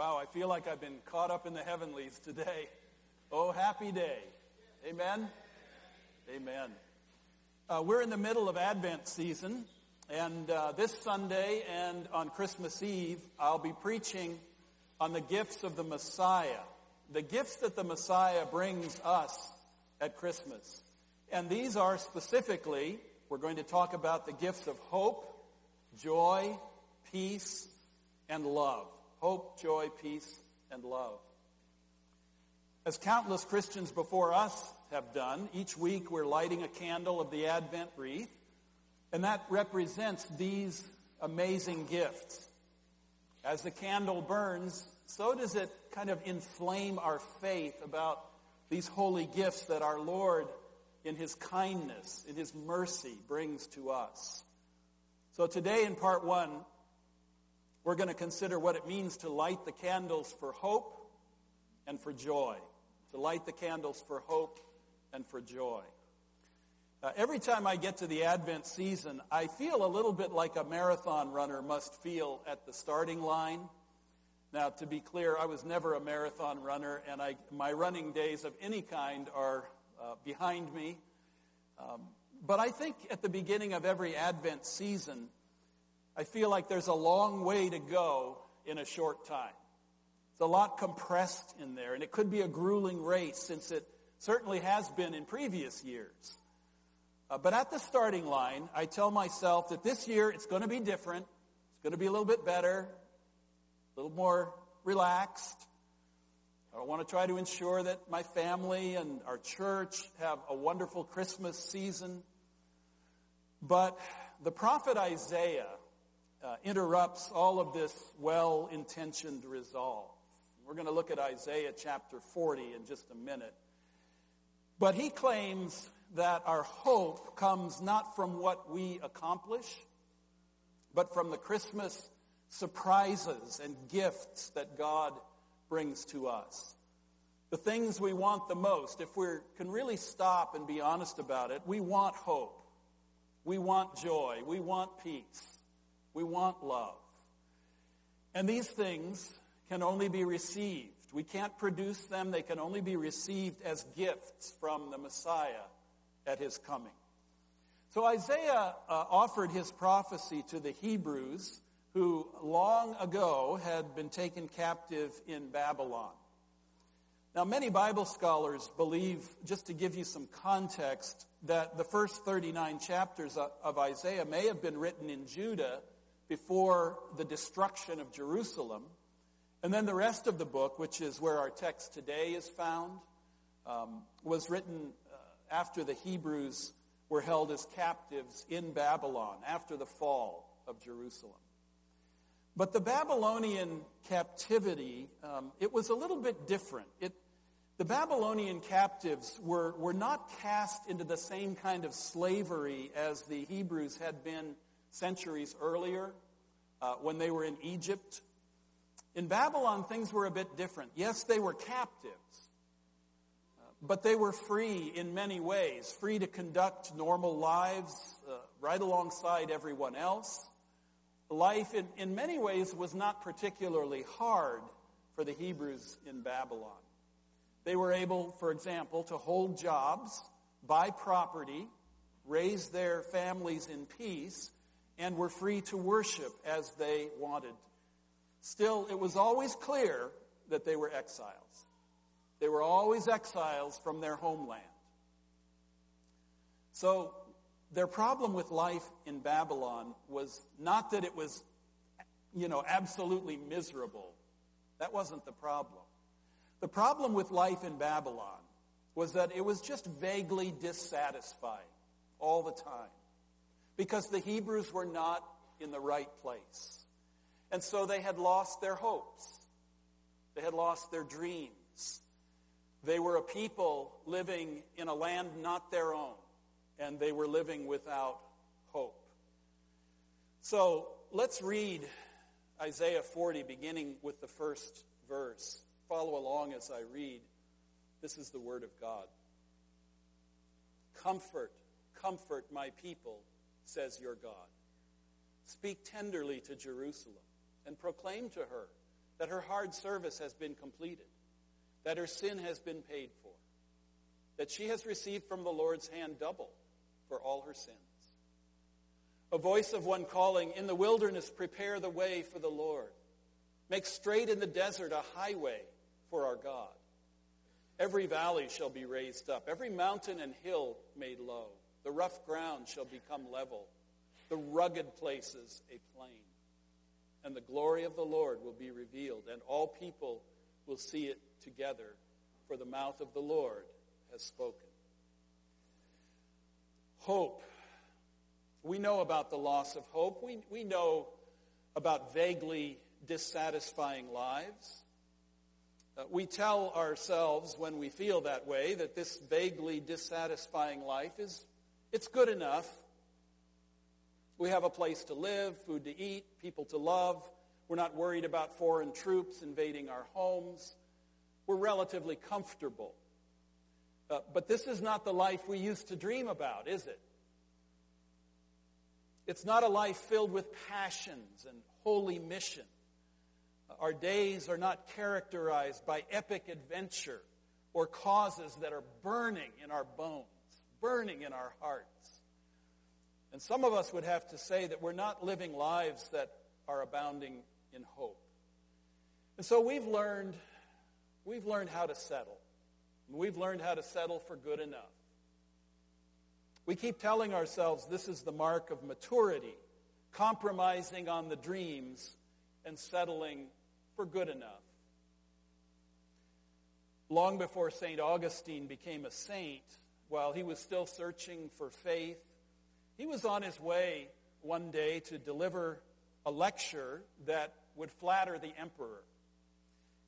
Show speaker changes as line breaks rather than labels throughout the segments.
Wow, I feel like I've been caught up in the heavenlies today. Oh, happy day. Amen? Amen. Uh, we're in the middle of Advent season, and uh, this Sunday and on Christmas Eve, I'll be preaching on the gifts of the Messiah, the gifts that the Messiah brings us at Christmas. And these are specifically, we're going to talk about the gifts of hope, joy, peace, and love. Hope, joy, peace, and love. As countless Christians before us have done, each week we're lighting a candle of the Advent wreath, and that represents these amazing gifts. As the candle burns, so does it kind of inflame our faith about these holy gifts that our Lord, in His kindness, in His mercy, brings to us. So today in part one, we're going to consider what it means to light the candles for hope and for joy. To light the candles for hope and for joy. Uh, every time I get to the Advent season, I feel a little bit like a marathon runner must feel at the starting line. Now, to be clear, I was never a marathon runner, and I, my running days of any kind are uh, behind me. Um, but I think at the beginning of every Advent season, I feel like there's a long way to go in a short time. It's a lot compressed in there, and it could be a grueling race since it certainly has been in previous years. Uh, but at the starting line, I tell myself that this year it's going to be different. It's going to be a little bit better, a little more relaxed. I want to try to ensure that my family and our church have a wonderful Christmas season. But the prophet Isaiah uh, interrupts all of this well intentioned resolve. We're going to look at Isaiah chapter 40 in just a minute. But he claims that our hope comes not from what we accomplish, but from the Christmas surprises and gifts that God brings to us. The things we want the most, if we can really stop and be honest about it, we want hope. We want joy. We want peace. We want love. And these things can only be received. We can't produce them. They can only be received as gifts from the Messiah at his coming. So Isaiah uh, offered his prophecy to the Hebrews who long ago had been taken captive in Babylon. Now, many Bible scholars believe, just to give you some context, that the first 39 chapters of Isaiah may have been written in Judah before the destruction of Jerusalem. And then the rest of the book, which is where our text today is found, um, was written uh, after the Hebrews were held as captives in Babylon, after the fall of Jerusalem. But the Babylonian captivity, um, it was a little bit different. It, the Babylonian captives were, were not cast into the same kind of slavery as the Hebrews had been centuries earlier uh, when they were in Egypt. In Babylon, things were a bit different. Yes, they were captives, uh, but they were free in many ways, free to conduct normal lives uh, right alongside everyone else. Life, in, in many ways, was not particularly hard for the Hebrews in Babylon. They were able, for example, to hold jobs, buy property, raise their families in peace, and were free to worship as they wanted. Still, it was always clear that they were exiles. They were always exiles from their homeland. So, their problem with life in Babylon was not that it was, you know, absolutely miserable. That wasn't the problem. The problem with life in Babylon was that it was just vaguely dissatisfying all the time because the Hebrews were not in the right place. And so they had lost their hopes. They had lost their dreams. They were a people living in a land not their own, and they were living without hope. So let's read Isaiah 40, beginning with the first verse. Follow along as I read. This is the word of God. Comfort, comfort my people says your God. Speak tenderly to Jerusalem and proclaim to her that her hard service has been completed, that her sin has been paid for, that she has received from the Lord's hand double for all her sins. A voice of one calling, In the wilderness, prepare the way for the Lord. Make straight in the desert a highway for our God. Every valley shall be raised up, every mountain and hill made low. The rough ground shall become level, the rugged places a plain. And the glory of the Lord will be revealed, and all people will see it together, for the mouth of the Lord has spoken. Hope. We know about the loss of hope. We, we know about vaguely dissatisfying lives. Uh, we tell ourselves when we feel that way that this vaguely dissatisfying life is it's good enough. We have a place to live, food to eat, people to love. We're not worried about foreign troops invading our homes. We're relatively comfortable. Uh, but this is not the life we used to dream about, is it? It's not a life filled with passions and holy mission. Our days are not characterized by epic adventure or causes that are burning in our bones, burning in our hearts. And some of us would have to say that we're not living lives that are abounding in hope. And so we've learned, we've learned how to settle. We've learned how to settle for good enough. We keep telling ourselves this is the mark of maturity, compromising on the dreams and settling for good enough. Long before St. Augustine became a saint, while he was still searching for faith, he was on his way one day to deliver a lecture that would flatter the emperor.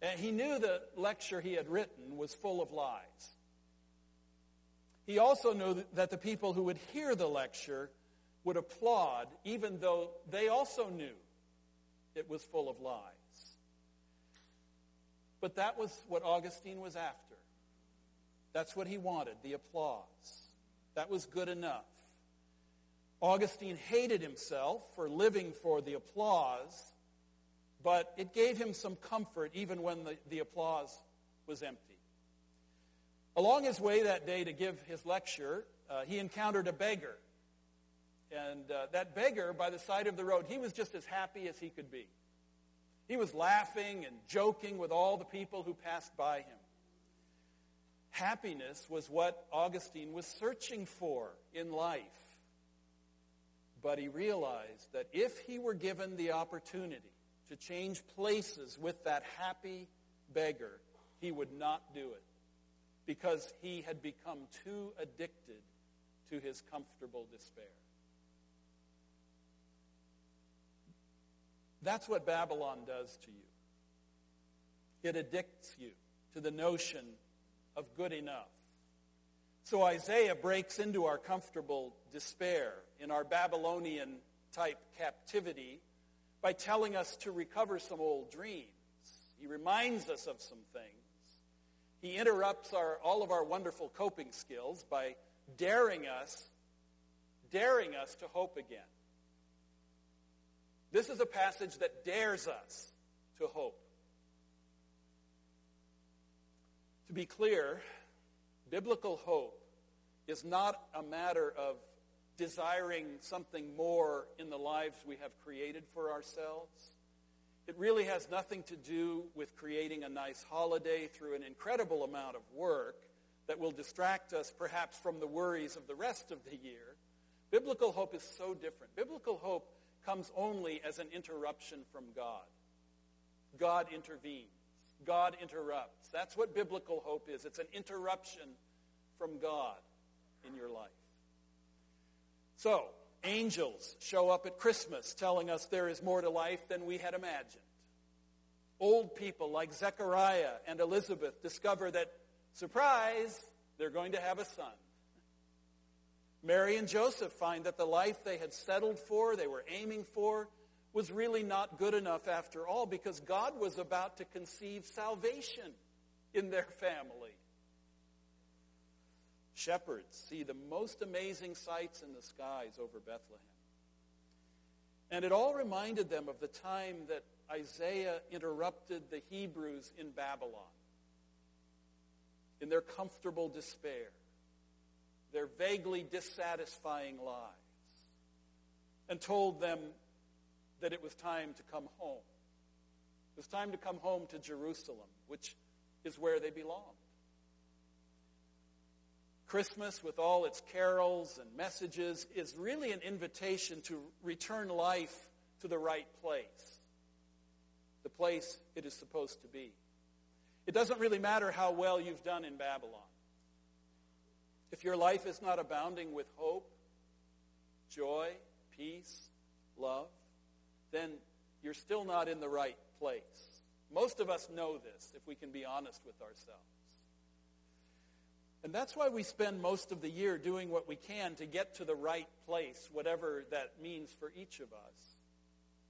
And he knew the lecture he had written was full of lies. He also knew that the people who would hear the lecture would applaud, even though they also knew it was full of lies. But that was what Augustine was after. That's what he wanted, the applause. That was good enough. Augustine hated himself for living for the applause but it gave him some comfort even when the, the applause was empty. Along his way that day to give his lecture, uh, he encountered a beggar. And uh, that beggar by the side of the road, he was just as happy as he could be. He was laughing and joking with all the people who passed by him. Happiness was what Augustine was searching for in life. But he realized that if he were given the opportunity to change places with that happy beggar, he would not do it because he had become too addicted to his comfortable despair. That's what Babylon does to you. It addicts you to the notion of good enough. So Isaiah breaks into our comfortable despair in our Babylonian type captivity by telling us to recover some old dreams. He reminds us of some things. He interrupts our, all of our wonderful coping skills by daring us, daring us to hope again. This is a passage that dares us to hope. To be clear, biblical hope is not a matter of desiring something more in the lives we have created for ourselves. It really has nothing to do with creating a nice holiday through an incredible amount of work that will distract us perhaps from the worries of the rest of the year. Biblical hope is so different. Biblical hope comes only as an interruption from God. God intervenes. God interrupts. That's what biblical hope is. It's an interruption from God in your life. So, angels show up at Christmas telling us there is more to life than we had imagined. Old people like Zechariah and Elizabeth discover that, surprise, they're going to have a son. Mary and Joseph find that the life they had settled for, they were aiming for, was really not good enough after all because God was about to conceive salvation in their family. Shepherds see the most amazing sights in the skies over Bethlehem. And it all reminded them of the time that Isaiah interrupted the Hebrews in Babylon in their comfortable despair, their vaguely dissatisfying lives, and told them that it was time to come home. It was time to come home to Jerusalem, which is where they belonged. Christmas, with all its carols and messages, is really an invitation to return life to the right place, the place it is supposed to be. It doesn't really matter how well you've done in Babylon. If your life is not abounding with hope, joy, peace, love, then you're still not in the right place. Most of us know this, if we can be honest with ourselves. And that's why we spend most of the year doing what we can to get to the right place, whatever that means for each of us.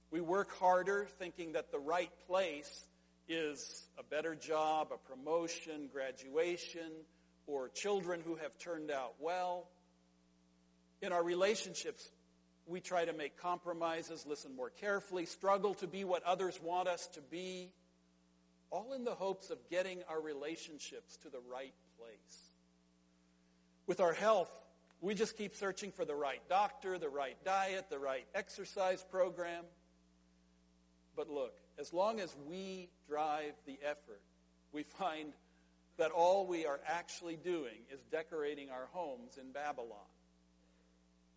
We work harder thinking that the right place is a better job, a promotion, graduation, or children who have turned out well. In our relationships, we try to make compromises, listen more carefully, struggle to be what others want us to be, all in the hopes of getting our relationships to the right place. With our health, we just keep searching for the right doctor, the right diet, the right exercise program. But look, as long as we drive the effort, we find that all we are actually doing is decorating our homes in Babylon.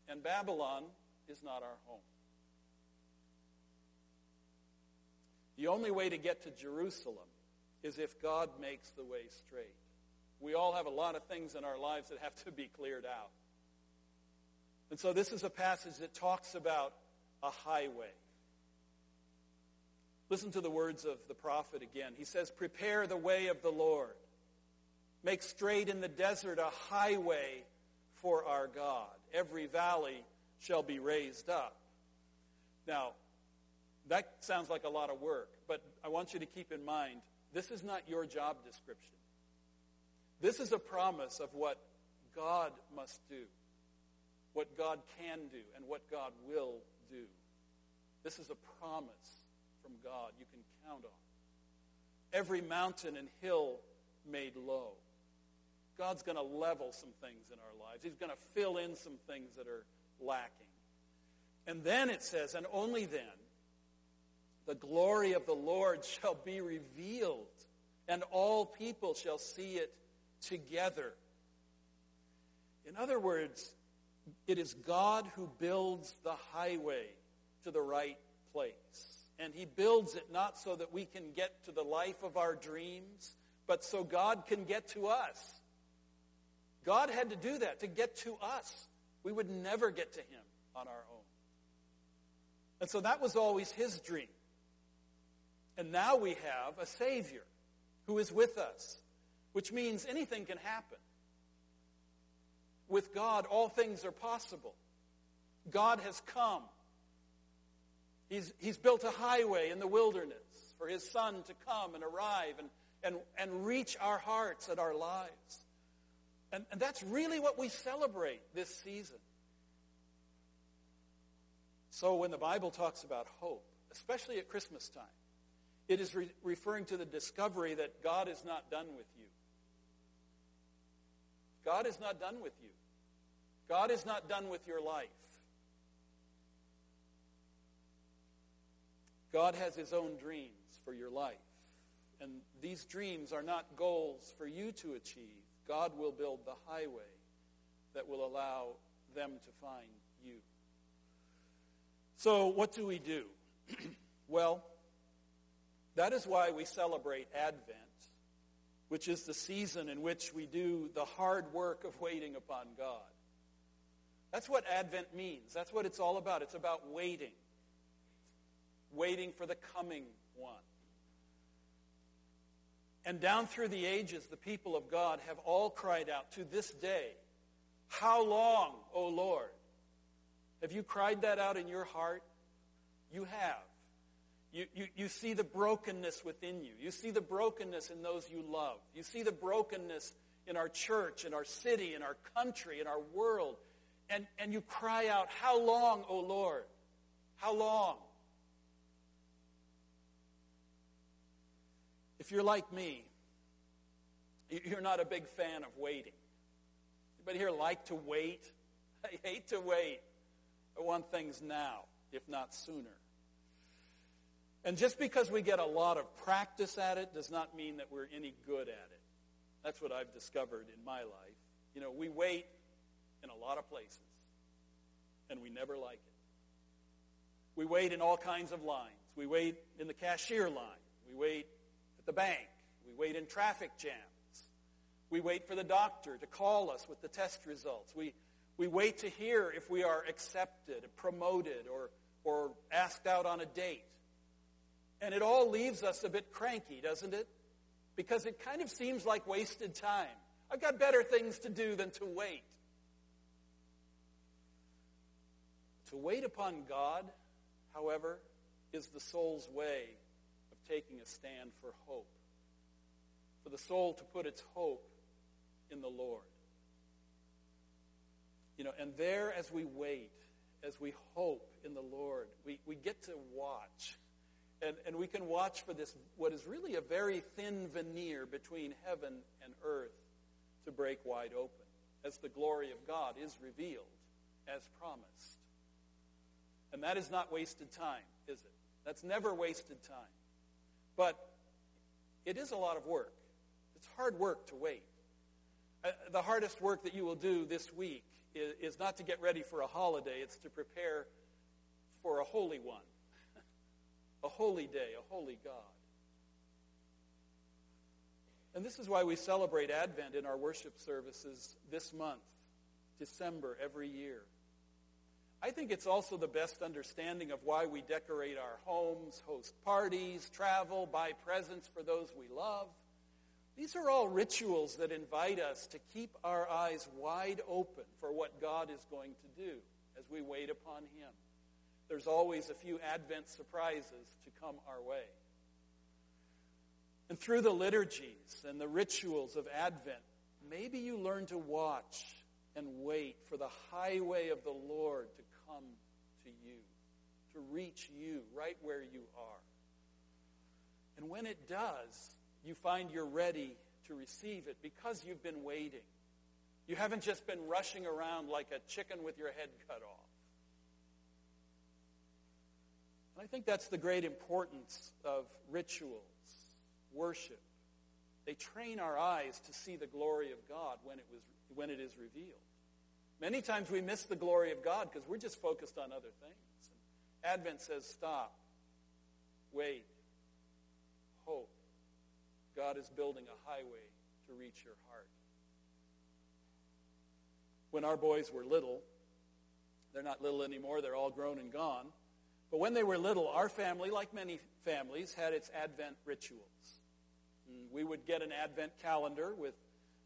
And Babylon is not our home. The only way to get to Jerusalem is if God makes the way straight. We all have a lot of things in our lives that have to be cleared out. And so this is a passage that talks about a highway. Listen to the words of the prophet again. He says, Prepare the way of the Lord. Make straight in the desert a highway for our God. Every valley shall be raised up. Now, that sounds like a lot of work, but I want you to keep in mind this is not your job description. This is a promise of what God must do, what God can do, and what God will do. This is a promise from God you can count on. Every mountain and hill made low. God's going to level some things in our lives. He's going to fill in some things that are lacking. And then it says, and only then, the glory of the Lord shall be revealed, and all people shall see it together. In other words, it is God who builds the highway to the right place. And he builds it not so that we can get to the life of our dreams, but so God can get to us. God had to do that to get to us. We would never get to him on our own. And so that was always his dream. And now we have a Savior who is with us, which means anything can happen. With God, all things are possible. God has come. He's, he's built a highway in the wilderness for his son to come and arrive and, and, and reach our hearts and our lives. And, and that's really what we celebrate this season. So when the Bible talks about hope, especially at Christmas time, it is re- referring to the discovery that God is not done with you. God is not done with you. God is not done with your life. God has his own dreams for your life. And these dreams are not goals for you to achieve. God will build the highway that will allow them to find you. So, what do we do? well, that is why we celebrate Advent, which is the season in which we do the hard work of waiting upon God. That's what Advent means. That's what it's all about. It's about waiting waiting for the coming one. And down through the ages, the people of God have all cried out to this day, How long, O Lord? Have you cried that out in your heart? You have. You, you, you see the brokenness within you. You see the brokenness in those you love. You see the brokenness in our church, in our city, in our country, in our world. And, and you cry out, How long, O Lord? How long? If you're like me, you're not a big fan of waiting. Anybody here like to wait? I hate to wait. I want things now, if not sooner. And just because we get a lot of practice at it does not mean that we're any good at it. That's what I've discovered in my life. You know, we wait in a lot of places, and we never like it. We wait in all kinds of lines. We wait in the cashier line. We wait the bank. We wait in traffic jams. We wait for the doctor to call us with the test results. We, we wait to hear if we are accepted, promoted, or, or asked out on a date. And it all leaves us a bit cranky, doesn't it? Because it kind of seems like wasted time. I've got better things to do than to wait. To wait upon God, however, is the soul's way taking a stand for hope. For the soul to put its hope in the Lord. You know, and there as we wait, as we hope in the Lord, we, we get to watch. And, and we can watch for this, what is really a very thin veneer between heaven and earth to break wide open as the glory of God is revealed as promised. And that is not wasted time, is it? That's never wasted time. But it is a lot of work. It's hard work to wait. Uh, the hardest work that you will do this week is, is not to get ready for a holiday, it's to prepare for a holy one, a holy day, a holy God. And this is why we celebrate Advent in our worship services this month, December, every year. I think it's also the best understanding of why we decorate our homes, host parties, travel, buy presents for those we love. These are all rituals that invite us to keep our eyes wide open for what God is going to do as we wait upon Him. There's always a few Advent surprises to come our way. And through the liturgies and the rituals of Advent, maybe you learn to watch and wait for the highway of the Lord to come to you, to reach you right where you are. And when it does, you find you're ready to receive it because you've been waiting. You haven't just been rushing around like a chicken with your head cut off. And I think that's the great importance of rituals, worship. They train our eyes to see the glory of God when it, was, when it is revealed. Many times we miss the glory of God because we're just focused on other things. Advent says, stop, wait, hope. God is building a highway to reach your heart. When our boys were little, they're not little anymore, they're all grown and gone. But when they were little, our family, like many families, had its Advent rituals. And we would get an Advent calendar with,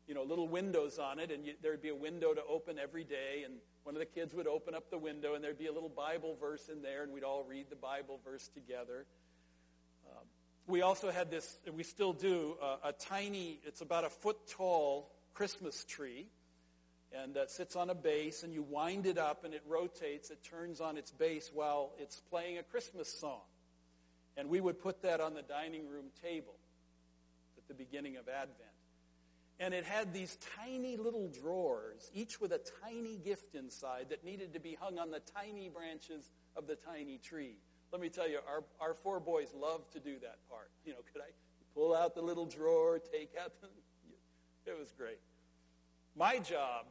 you know, little windows on it, and you, there'd be a window to open every day, and one of the kids would open up the window, and there'd be a little Bible verse in there, and we'd all read the Bible verse together we also had this, we still do, uh, a tiny, it's about a foot tall Christmas tree. And that sits on a base, and you wind it up, and it rotates. It turns on its base while it's playing a Christmas song. And we would put that on the dining room table at the beginning of Advent. And it had these tiny little drawers, each with a tiny gift inside that needed to be hung on the tiny branches of the tiny tree. Let me tell you, our, our four boys loved to do that part. You know, could I pull out the little drawer, take out the... It was great. My job,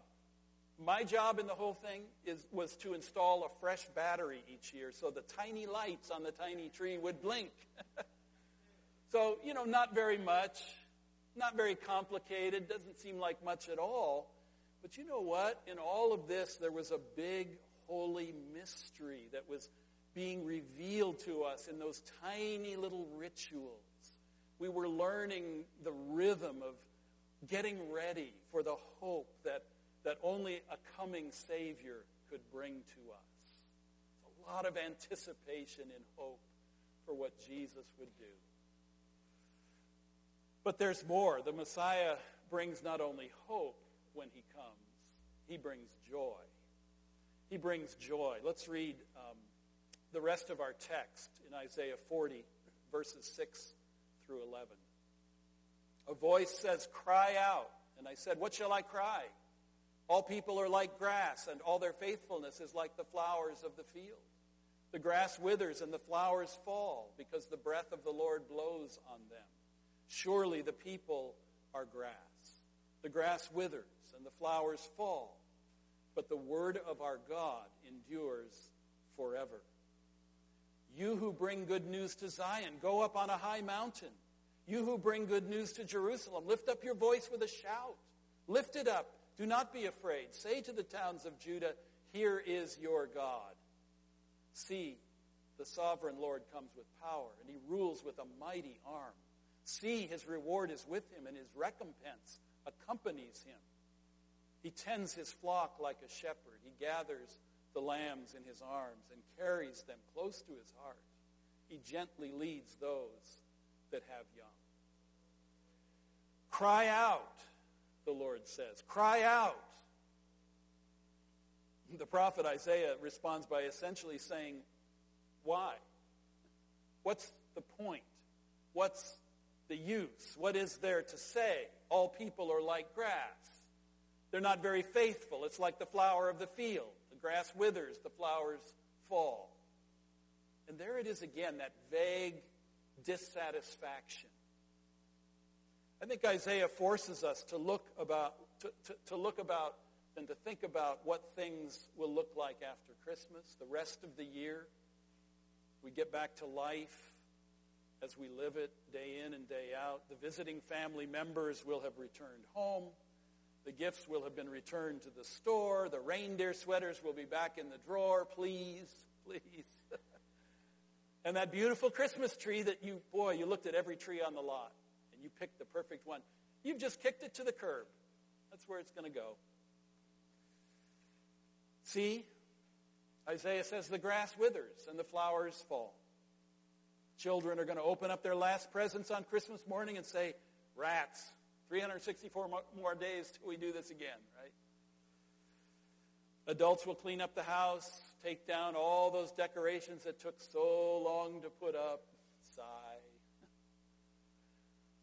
my job in the whole thing is, was to install a fresh battery each year so the tiny lights on the tiny tree would blink. so, you know, not very much, not very complicated, doesn't seem like much at all. But you know what? In all of this, there was a big holy mystery that was being revealed to us in those tiny little rituals. We were learning the rhythm of getting ready for the hope that, that only a coming Savior could bring to us. A lot of anticipation and hope for what Jesus would do. But there's more. The Messiah brings not only hope when he comes, he brings joy. He brings joy. Let's read um, the rest of our text in Isaiah 40, verses 6 through 11. A voice says, Cry out. And I said, What shall I cry? All people are like grass, and all their faithfulness is like the flowers of the field. The grass withers and the flowers fall because the breath of the Lord blows on them. Surely the people are grass. The grass withers and the flowers fall, but the word of our God endures forever. You who bring good news to Zion, go up on a high mountain. You who bring good news to Jerusalem, lift up your voice with a shout. Lift it up. Do not be afraid. Say to the towns of Judah, Here is your God. See, the sovereign Lord comes with power, and he rules with a mighty arm. See, his reward is with him, and his recompense accompanies him. He tends his flock like a shepherd. He gathers the lambs in his arms and carries them close to his heart. He gently leads those that have young. Cry out, the Lord says. Cry out. The prophet Isaiah responds by essentially saying, Why? What's the point? What's the use? What is there to say? All people are like grass. They're not very faithful. It's like the flower of the field. The grass withers, the flowers fall. And there it is again, that vague dissatisfaction. I think Isaiah forces us to look about to, to, to look about and to think about what things will look like after Christmas, the rest of the year. We get back to life as we live it day in and day out. The visiting family members will have returned home. The gifts will have been returned to the store. The reindeer sweaters will be back in the drawer. Please, please. and that beautiful Christmas tree that you, boy, you looked at every tree on the lot and you picked the perfect one. You've just kicked it to the curb. That's where it's going to go. See, Isaiah says the grass withers and the flowers fall. Children are going to open up their last presents on Christmas morning and say, rats. 364 more days till we do this again, right? Adults will clean up the house, take down all those decorations that took so long to put up, sigh,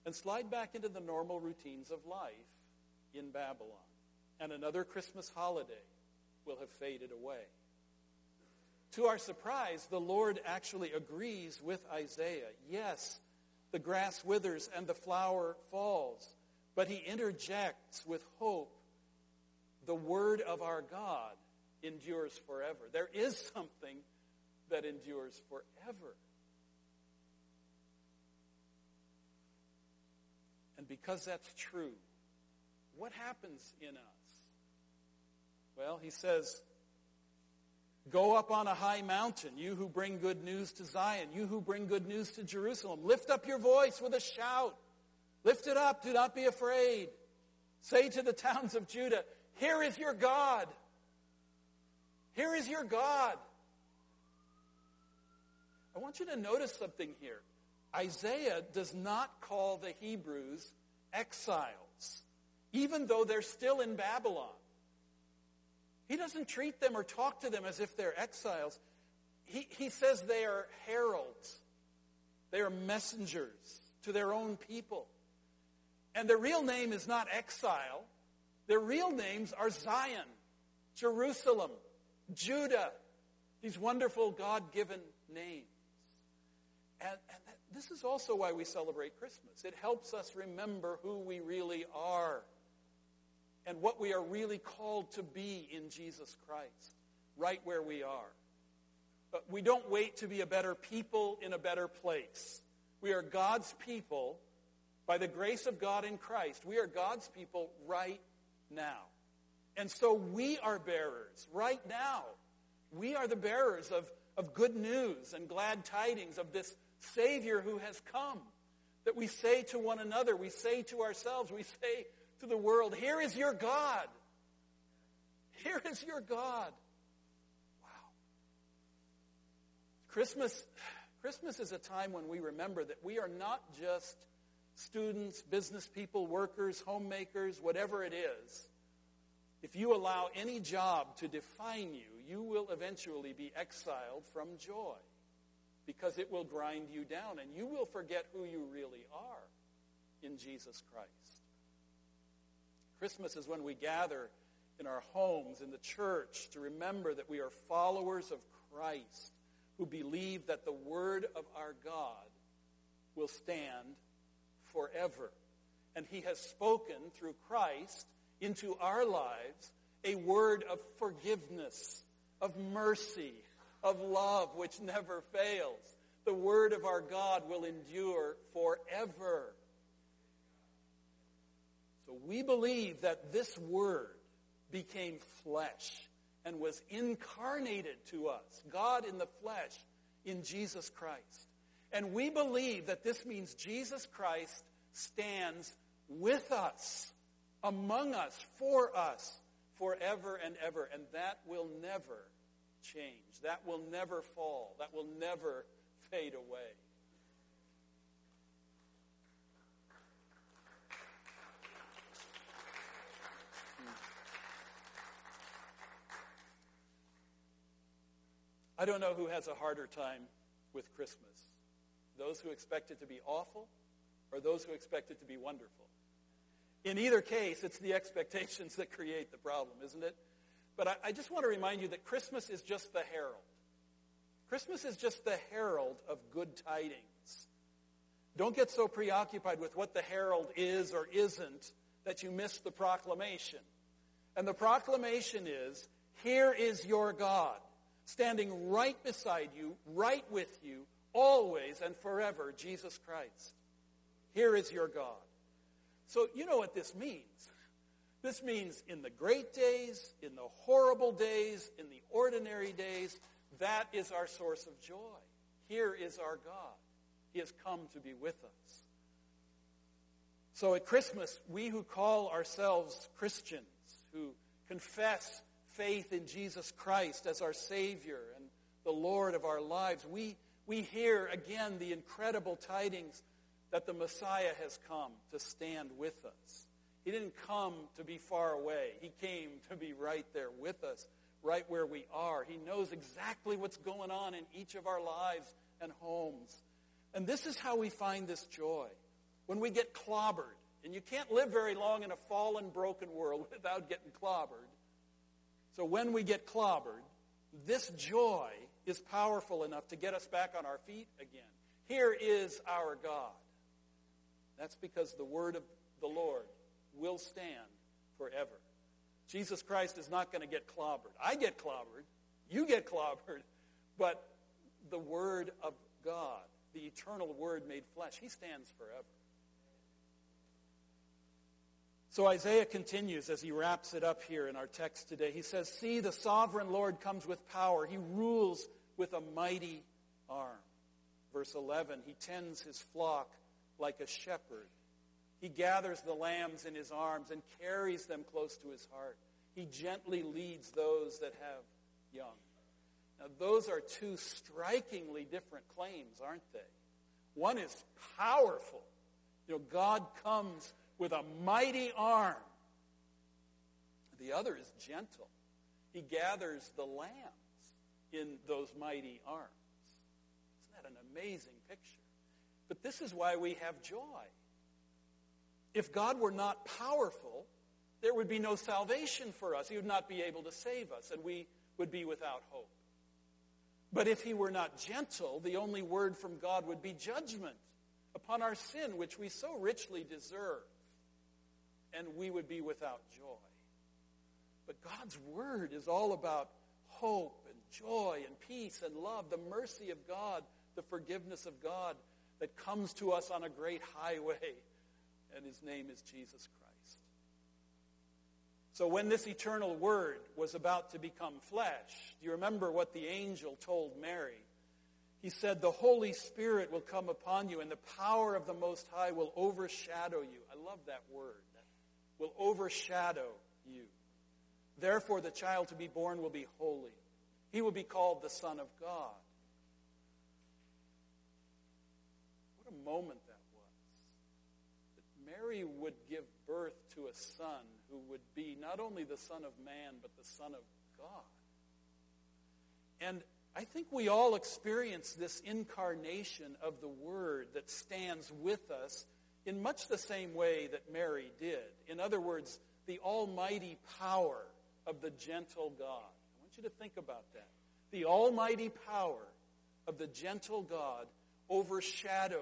and slide back into the normal routines of life in Babylon. And another Christmas holiday will have faded away. To our surprise, the Lord actually agrees with Isaiah. Yes, the grass withers and the flower falls, but he interjects with hope the word of our God endures forever. There is something that endures forever. And because that's true, what happens in us? Well, he says, Go up on a high mountain, you who bring good news to Zion, you who bring good news to Jerusalem. Lift up your voice with a shout. Lift it up. Do not be afraid. Say to the towns of Judah, Here is your God. Here is your God. I want you to notice something here. Isaiah does not call the Hebrews exiles, even though they're still in Babylon. He doesn't treat them or talk to them as if they're exiles. He, he says they are heralds. They are messengers to their own people. And their real name is not exile. Their real names are Zion, Jerusalem, Judah. These wonderful God-given names. And, and this is also why we celebrate Christmas. It helps us remember who we really are and what we are really called to be in Jesus Christ, right where we are. But we don't wait to be a better people in a better place. We are God's people by the grace of God in Christ. We are God's people right now. And so we are bearers right now. We are the bearers of, of good news and glad tidings of this Savior who has come. That we say to one another, we say to ourselves, we say to the world, Here is your God. Here is your God. Wow. Christmas, Christmas is a time when we remember that we are not just students, business people, workers, homemakers, whatever it is. If you allow any job to define you, you will eventually be exiled from joy because it will grind you down and you will forget who you really are in Jesus Christ. Christmas is when we gather in our homes, in the church, to remember that we are followers of Christ who believe that the word of our God will stand forever. And he has spoken through Christ into our lives a word of forgiveness, of mercy, of love which never fails. The word of our God will endure forever. So we believe that this word became flesh and was incarnated to us, God in the flesh, in Jesus Christ. And we believe that this means Jesus Christ stands with us, among us, for us, forever and ever. And that will never change. That will never fall. That will never fade away. I don't know who has a harder time with Christmas those who expect it to be awful or those who expect it to be wonderful. In either case, it's the expectations that create the problem, isn't it? But I, I just want to remind you that Christmas is just the herald. Christmas is just the herald of good tidings. Don't get so preoccupied with what the herald is or isn't that you miss the proclamation. And the proclamation is, here is your God standing right beside you, right with you, always and forever, Jesus Christ. Here is your God. So you know what this means. This means in the great days, in the horrible days, in the ordinary days, that is our source of joy. Here is our God. He has come to be with us. So at Christmas, we who call ourselves Christians, who confess faith in Jesus Christ as our Savior and the Lord of our lives, we, we hear again the incredible tidings that the Messiah has come to stand with us. He didn't come to be far away. He came to be right there with us, right where we are. He knows exactly what's going on in each of our lives and homes. And this is how we find this joy. When we get clobbered, and you can't live very long in a fallen, broken world without getting clobbered. So when we get clobbered, this joy is powerful enough to get us back on our feet again. Here is our God. That's because the word of the Lord will stand forever. Jesus Christ is not going to get clobbered. I get clobbered. You get clobbered. But the word of God, the eternal word made flesh, he stands forever. So Isaiah continues as he wraps it up here in our text today. He says, See, the sovereign Lord comes with power. He rules with a mighty arm. Verse 11, he tends his flock like a shepherd. He gathers the lambs in his arms and carries them close to his heart. He gently leads those that have young. Now, those are two strikingly different claims, aren't they? One is powerful. You know, God comes with a mighty arm. The other is gentle. He gathers the lambs in those mighty arms. Isn't that an amazing picture? But this is why we have joy. If God were not powerful, there would be no salvation for us. He would not be able to save us, and we would be without hope. But if he were not gentle, the only word from God would be judgment upon our sin, which we so richly deserve and we would be without joy. But God's word is all about hope and joy and peace and love, the mercy of God, the forgiveness of God that comes to us on a great highway, and his name is Jesus Christ. So when this eternal word was about to become flesh, do you remember what the angel told Mary? He said, The Holy Spirit will come upon you, and the power of the Most High will overshadow you. I love that word will overshadow you. Therefore, the child to be born will be holy. He will be called the Son of God. What a moment that was. That Mary would give birth to a son who would be not only the Son of man, but the Son of God. And I think we all experience this incarnation of the Word that stands with us in much the same way that Mary did. In other words, the almighty power of the gentle God. I want you to think about that. The almighty power of the gentle God overshadowed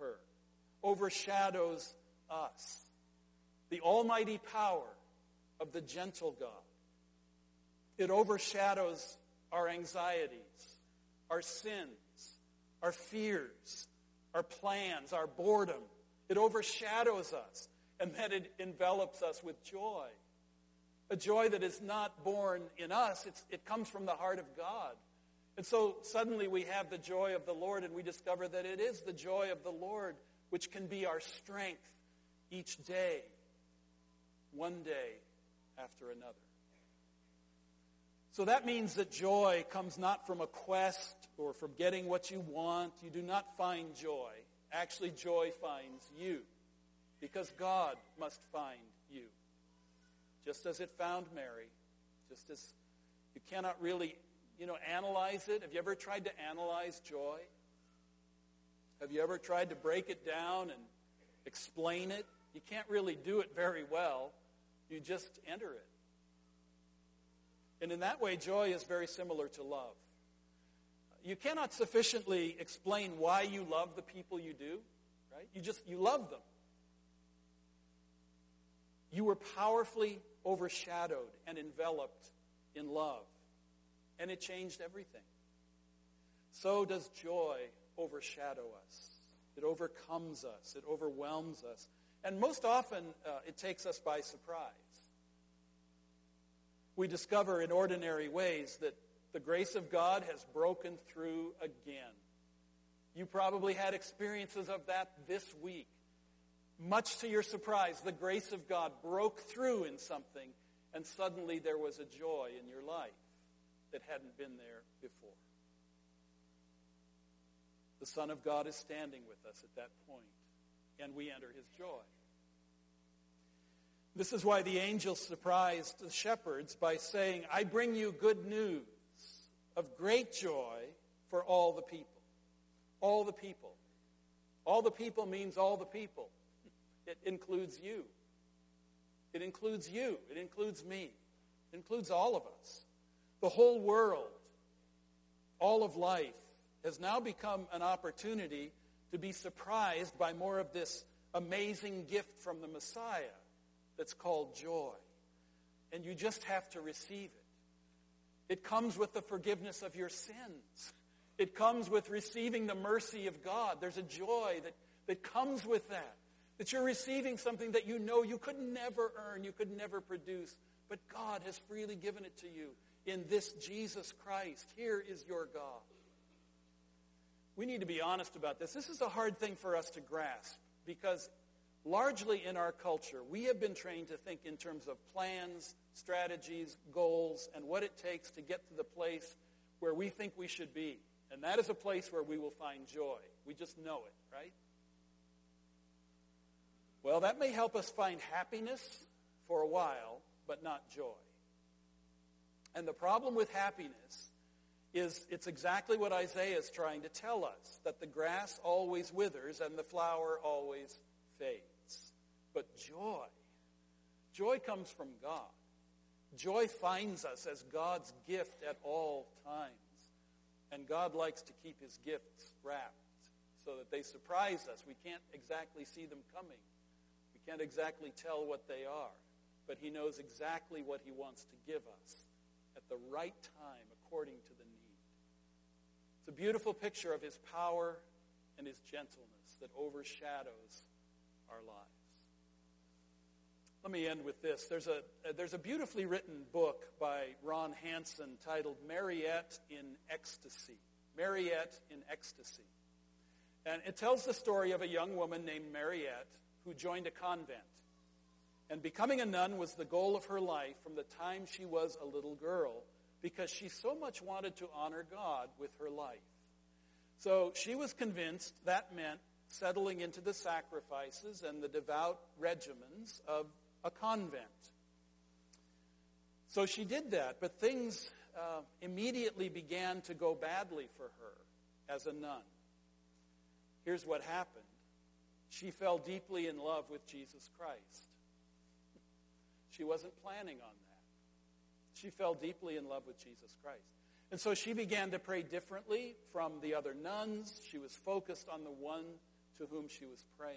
her, overshadows us. The almighty power of the gentle God. It overshadows our anxieties, our sins, our fears, our plans, our boredom. It overshadows us, and then it envelops us with joy. A joy that is not born in us, it comes from the heart of God. And so suddenly we have the joy of the Lord, and we discover that it is the joy of the Lord which can be our strength each day, one day after another. So that means that joy comes not from a quest or from getting what you want. You do not find joy. Actually, joy finds you because God must find you. Just as it found Mary, just as you cannot really, you know, analyze it. Have you ever tried to analyze joy? Have you ever tried to break it down and explain it? You can't really do it very well. You just enter it. And in that way, joy is very similar to love. You cannot sufficiently explain why you love the people you do, right? You just, you love them. You were powerfully overshadowed and enveloped in love. And it changed everything. So does joy overshadow us. It overcomes us. It overwhelms us. And most often, uh, it takes us by surprise we discover in ordinary ways that the grace of God has broken through again. You probably had experiences of that this week. Much to your surprise, the grace of God broke through in something, and suddenly there was a joy in your life that hadn't been there before. The Son of God is standing with us at that point, and we enter his joy. This is why the angel surprised the shepherds by saying, I bring you good news of great joy for all the people. All the people. All the people means all the people. It includes you. It includes you. It includes me. It includes all of us. The whole world, all of life, has now become an opportunity to be surprised by more of this amazing gift from the Messiah that's called joy. And you just have to receive it. It comes with the forgiveness of your sins. It comes with receiving the mercy of God. There's a joy that, that comes with that. That you're receiving something that you know you could never earn, you could never produce, but God has freely given it to you in this Jesus Christ. Here is your God. We need to be honest about this. This is a hard thing for us to grasp because largely in our culture, we have been trained to think in terms of plans, strategies, goals, and what it takes to get to the place where we think we should be. And that is a place where we will find joy. We just know it, right? Well, that may help us find happiness for a while, but not joy. And the problem with happiness is it's exactly what Isaiah is trying to tell us, that the grass always withers and the flower always fades. But joy, joy comes from God. Joy finds us as God's gift at all times. And God likes to keep his gifts wrapped so that they surprise us. We can't exactly see them coming. We can't exactly tell what they are. But he knows exactly what he wants to give us at the right time according to the need. It's a beautiful picture of his power and his gentleness that overshadows our lives. Let me end with this. There's a, there's a beautifully written book by Ron Hansen titled Mariette in Ecstasy. Mariette in Ecstasy. And it tells the story of a young woman named Mariette who joined a convent. And becoming a nun was the goal of her life from the time she was a little girl because she so much wanted to honor God with her life. So she was convinced that meant settling into the sacrifices and the devout regimens of a convent. So she did that, but things uh, immediately began to go badly for her as a nun. Here's what happened she fell deeply in love with Jesus Christ. She wasn't planning on that. She fell deeply in love with Jesus Christ. And so she began to pray differently from the other nuns. She was focused on the one to whom she was praying.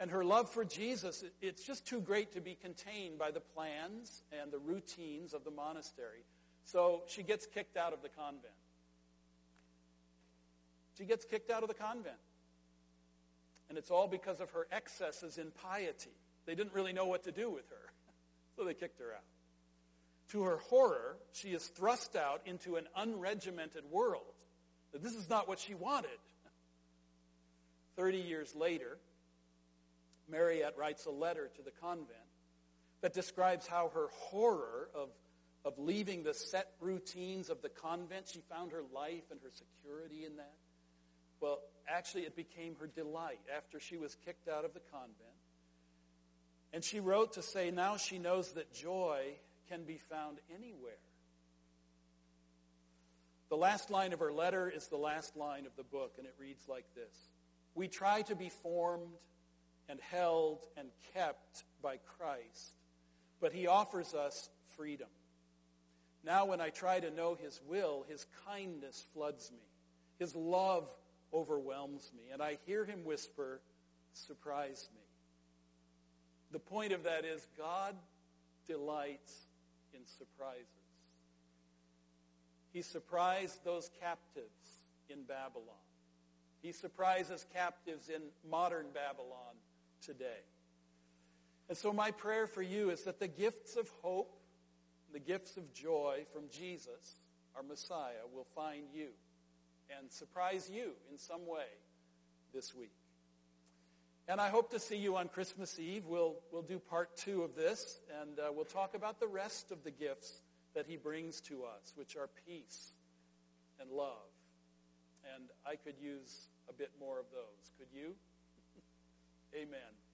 And her love for Jesus, it's just too great to be contained by the plans and the routines of the monastery. So she gets kicked out of the convent. She gets kicked out of the convent. And it's all because of her excesses in piety. They didn't really know what to do with her, so they kicked her out. To her horror, she is thrust out into an unregimented world. This is not what she wanted. Thirty years later, Mariette writes a letter to the convent that describes how her horror of, of leaving the set routines of the convent, she found her life and her security in that. Well, actually, it became her delight after she was kicked out of the convent. And she wrote to say now she knows that joy can be found anywhere. The last line of her letter is the last line of the book, and it reads like this We try to be formed and held and kept by Christ, but he offers us freedom. Now, when I try to know his will, his kindness floods me, his love overwhelms me, and I hear him whisper, Surprise me. The point of that is God delights in surprises. He surprised those captives in Babylon. He surprises captives in modern Babylon today. And so my prayer for you is that the gifts of hope, the gifts of joy from Jesus, our Messiah, will find you and surprise you in some way this week. And I hope to see you on Christmas Eve. We'll, we'll do part two of this, and uh, we'll talk about the rest of the gifts that he brings to us, which are peace and love. And I could use a bit more of those. Could you? Amen.